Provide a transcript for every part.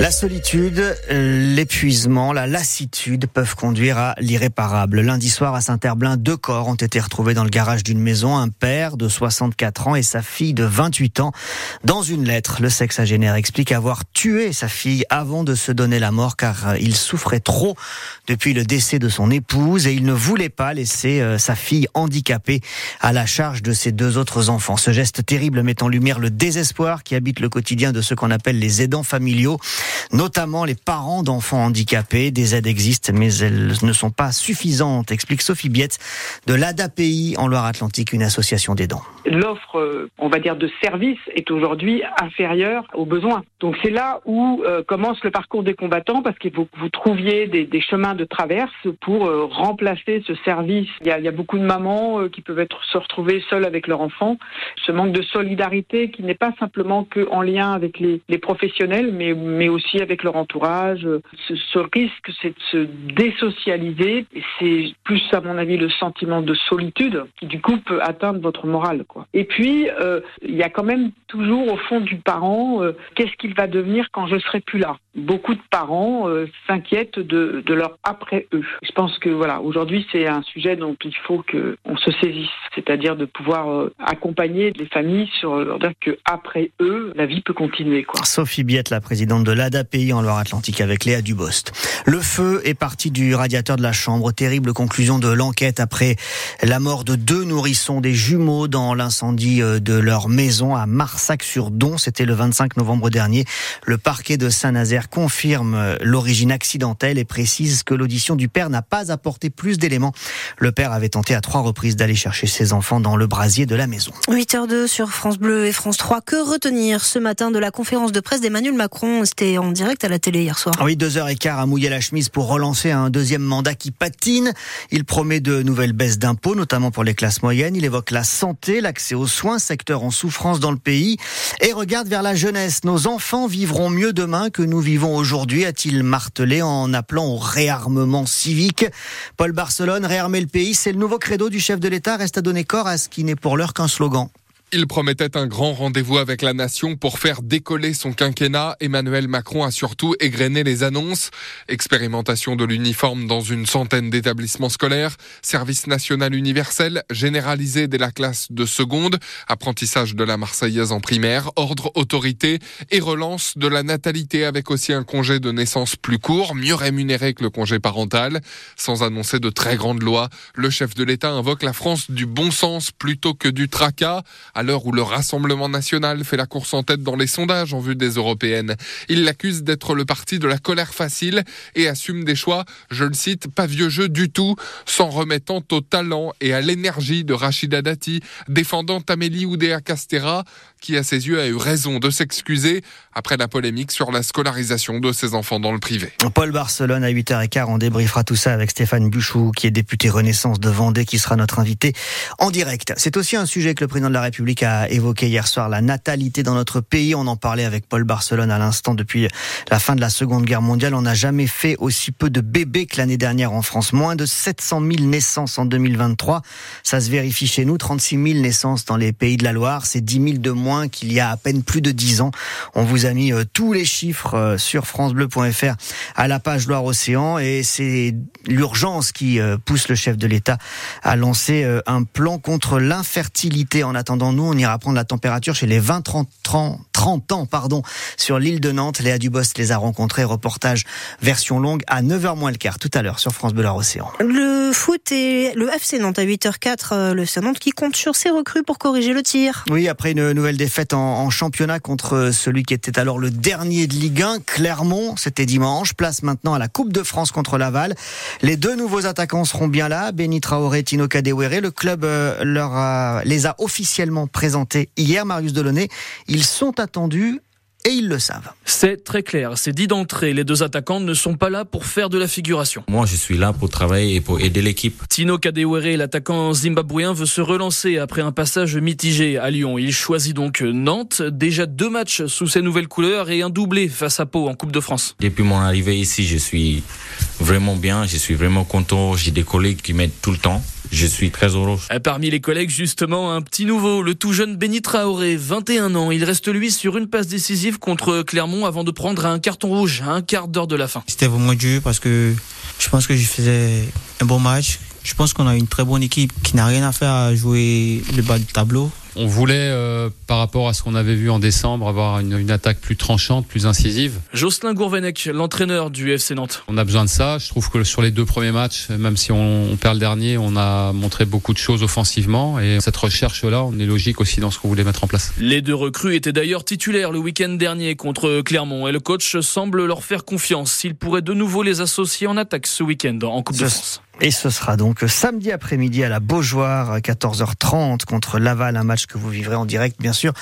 La solitude, l'épuisement, la lassitude peuvent conduire à l'irréparable. Lundi soir à Saint-Herblain, deux corps ont été retrouvés dans le garage d'une maison. Un père de 64 ans et sa fille de 28 ans. Dans une lettre, le sexagénaire explique avoir tué sa fille avant de se donner la mort car il souffrait trop depuis le décès de son épouse et il ne voulait pas laisser euh, sa fille handicapée à la charge de ses deux autres enfants. Ce geste terrible met en lumière le désespoir qui habite le quotidien de ceux qu'on appelle les aidants familiaux notamment les parents d'enfants handicapés. Des aides existent, mais elles ne sont pas suffisantes, explique Sophie Biette de l'ADAPI en Loire-Atlantique, une association d'aidants. L'offre, euh, on va dire, de services est aujourd'hui inférieure aux besoins. Donc c'est là où euh, commence le parcours des combattants, parce que vous trouviez des, chemins de traverse pour euh, remplacer ce service. Il y, a, beaucoup de mamans qui peuvent être se retrouver seules avec leur enfant. Ce manque de solidarité qui n'est pas simplement que en lien avec les, les professionnels, mais, mais aussi avec leur entourage. Ce, risque, c'est de se désocialiser. C'est plus, à mon avis, le sentiment de solitude qui, du coup, peut atteindre votre morale. Quoi. Et puis, euh, il y a quand même toujours au fond du parent, euh, qu'est-ce qu'il va devenir quand je serai plus là? Beaucoup de parents euh, s'inquiètent de, de, leur après eux. Je pense que voilà, aujourd'hui, c'est un sujet dont il faut que on se saisisse, c'est-à-dire de pouvoir euh, accompagner les familles sur leur dire que après eux, la vie peut continuer. Quoi. Sophie Biette, la présidente de l'ADAPI en Loire-Atlantique, avec Léa Dubost. Le feu est parti du radiateur de la chambre. Terrible conclusion de l'enquête après la mort de deux nourrissons, des jumeaux, dans l'incendie de leur maison à Marsac-sur-Don. C'était le 25 novembre dernier. Le parquet de Saint-Nazaire confirme l'origine accidentelle et précise que l'audition du père n'a pas apporté plus d'éléments. Le père avait tenté à trois reprises d'aller chercher ses enfants dans le brasier de la maison. 8h02 sur France Bleu et France 3. Que retenir ce matin de la conférence de presse d'Emmanuel Macron? C'était en direct à la télé hier soir. Oui, deux heures et quart à mouiller la chemise pour relancer un deuxième mandat qui patine. Il promet de nouvelles baisses d'impôts, notamment pour les classes moyennes. Il évoque la santé, l'accès aux soins, secteur en souffrance dans le pays, et regarde vers la jeunesse. Nos enfants vivront mieux demain que nous vivons aujourd'hui, a-t-il martelé en appelant au réarmement civique. Paul Barcelone, réarmer le pays, c'est le nouveau credo du chef de l'État. Reste à donner corps à ce qui n'est pour l'heure qu'un slogan. Il promettait un grand rendez-vous avec la nation pour faire décoller son quinquennat. Emmanuel Macron a surtout égrené les annonces. Expérimentation de l'uniforme dans une centaine d'établissements scolaires, service national universel généralisé dès la classe de seconde, apprentissage de la Marseillaise en primaire, ordre autorité et relance de la natalité avec aussi un congé de naissance plus court, mieux rémunéré que le congé parental. Sans annoncer de très grandes lois, le chef de l'État invoque la France du bon sens plutôt que du tracas. À l'heure où le Rassemblement national fait la course en tête dans les sondages en vue des européennes. Il l'accuse d'être le parti de la colère facile et assume des choix, je le cite, pas vieux jeu du tout, s'en remettant au talent et à l'énergie de Rachida Dati, défendant Amélie Oudéa Castera, qui à ses yeux a eu raison de s'excuser après la polémique sur la scolarisation de ses enfants dans le privé. Paul Barcelone à 8h15, on débriefera tout ça avec Stéphane Buchou, qui est député Renaissance de Vendée, qui sera notre invité en direct. C'est aussi un sujet que le président de la République a évoqué hier soir, la natalité dans notre pays. On en parlait avec Paul Barcelone à l'instant. Depuis la fin de la Seconde Guerre mondiale, on n'a jamais fait aussi peu de bébés que l'année dernière en France. Moins de 700 000 naissances en 2023. Ça se vérifie chez nous. 36 000 naissances dans les pays de la Loire. C'est 10 000 de moins qu'il y a à peine plus de 10 ans. On vous a mis tous les chiffres sur francebleu.fr à la page Loire-Océan et c'est l'urgence qui pousse le chef de l'État à lancer un plan contre l'infertilité. En attendant, nous, on ira prendre la température chez les 20 30 30 30 ans pardon sur l'île de Nantes. Léa Dubost les a rencontrés. Reportage version longue à 9h moins le quart tout à l'heure sur France Bleu Océan. Le foot et le FC Nantes à 8h04. Le FC Nantes qui compte sur ses recrues pour corriger le tir. Oui, après une nouvelle défaite en, en championnat contre celui qui était alors le dernier de Ligue 1, Clermont. C'était dimanche. Place maintenant à la Coupe de France contre Laval. Les deux nouveaux attaquants seront bien là. Benny Traoré, Tino Kadewere. Le club leur a, les a officiellement présentés hier. Marius Delaunay. Ils sont attendus et ils le savent. C'est très clair, c'est dit d'entrée, les deux attaquants ne sont pas là pour faire de la figuration. Moi, je suis là pour travailler et pour aider l'équipe. Tino Kadewere, l'attaquant zimbabwéen, veut se relancer après un passage mitigé à Lyon. Il choisit donc Nantes, déjà deux matchs sous ses nouvelles couleurs et un doublé face à Pau en Coupe de France. Depuis mon arrivée ici, je suis vraiment bien. Je suis vraiment content. J'ai des collègues qui m'aident tout le temps. Je suis très heureux. Parmi les collègues, justement, un petit nouveau, le tout jeune Benny Traoré, 21 ans. Il reste lui sur une passe décisive contre Clermont avant de prendre un carton rouge à un quart d'heure de la fin. C'était vraiment dur parce que je pense que je faisais un bon match. Je pense qu'on a une très bonne équipe qui n'a rien à faire à jouer le bas du tableau. On voulait, euh, par rapport à ce qu'on avait vu en décembre, avoir une, une, attaque plus tranchante, plus incisive. Jocelyn Gourvenec, l'entraîneur du FC Nantes. On a besoin de ça. Je trouve que sur les deux premiers matchs, même si on, on perd le dernier, on a montré beaucoup de choses offensivement. Et cette recherche-là, on est logique aussi dans ce qu'on voulait mettre en place. Les deux recrues étaient d'ailleurs titulaires le week-end dernier contre Clermont. Et le coach semble leur faire confiance. S'il pourrait de nouveau les associer en attaque ce week-end en Coupe de France. Et ce sera donc samedi après-midi à la Beaujoire, 14h30 contre Laval, un match que vous vivrez en direct, bien sûr,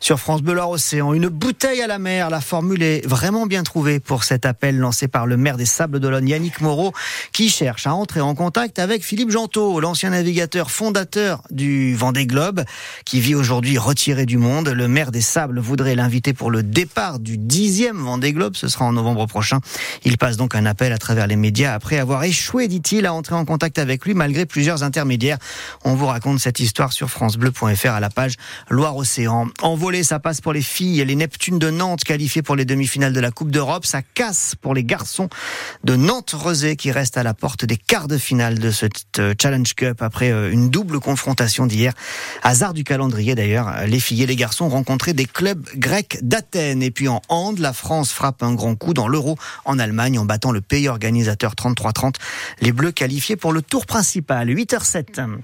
sur France Bleu Océan. Une bouteille à la mer, la formule est vraiment bien trouvée pour cet appel lancé par le maire des Sables d'Olonne, Yannick Moreau, qui cherche à entrer en contact avec Philippe Gentot, l'ancien navigateur fondateur du Vendée Globe, qui vit aujourd'hui retiré du monde. Le maire des Sables voudrait l'inviter pour le départ du dixième Vendée Globe, ce sera en novembre prochain. Il passe donc un appel à travers les médias après avoir échoué, dit-il, à entrer en contact avec lui malgré plusieurs intermédiaires. On vous raconte cette histoire sur francebleu.fr à la page Loire-Océan. En volée, ça passe pour les filles. Les Neptunes de Nantes qualifiées pour les demi-finales de la Coupe d'Europe. Ça casse pour les garçons de Nantes-Rosé qui restent à la porte des quarts de finale de cette Challenge Cup après une double confrontation d'hier. Hasard du calendrier d'ailleurs. Les filles et les garçons rencontraient des clubs grecs d'Athènes. Et puis en hand, la France frappe un grand coup dans l'Euro en Allemagne en battant le pays organisateur 33-30. Les Bleus pour le tour principal. 8h07.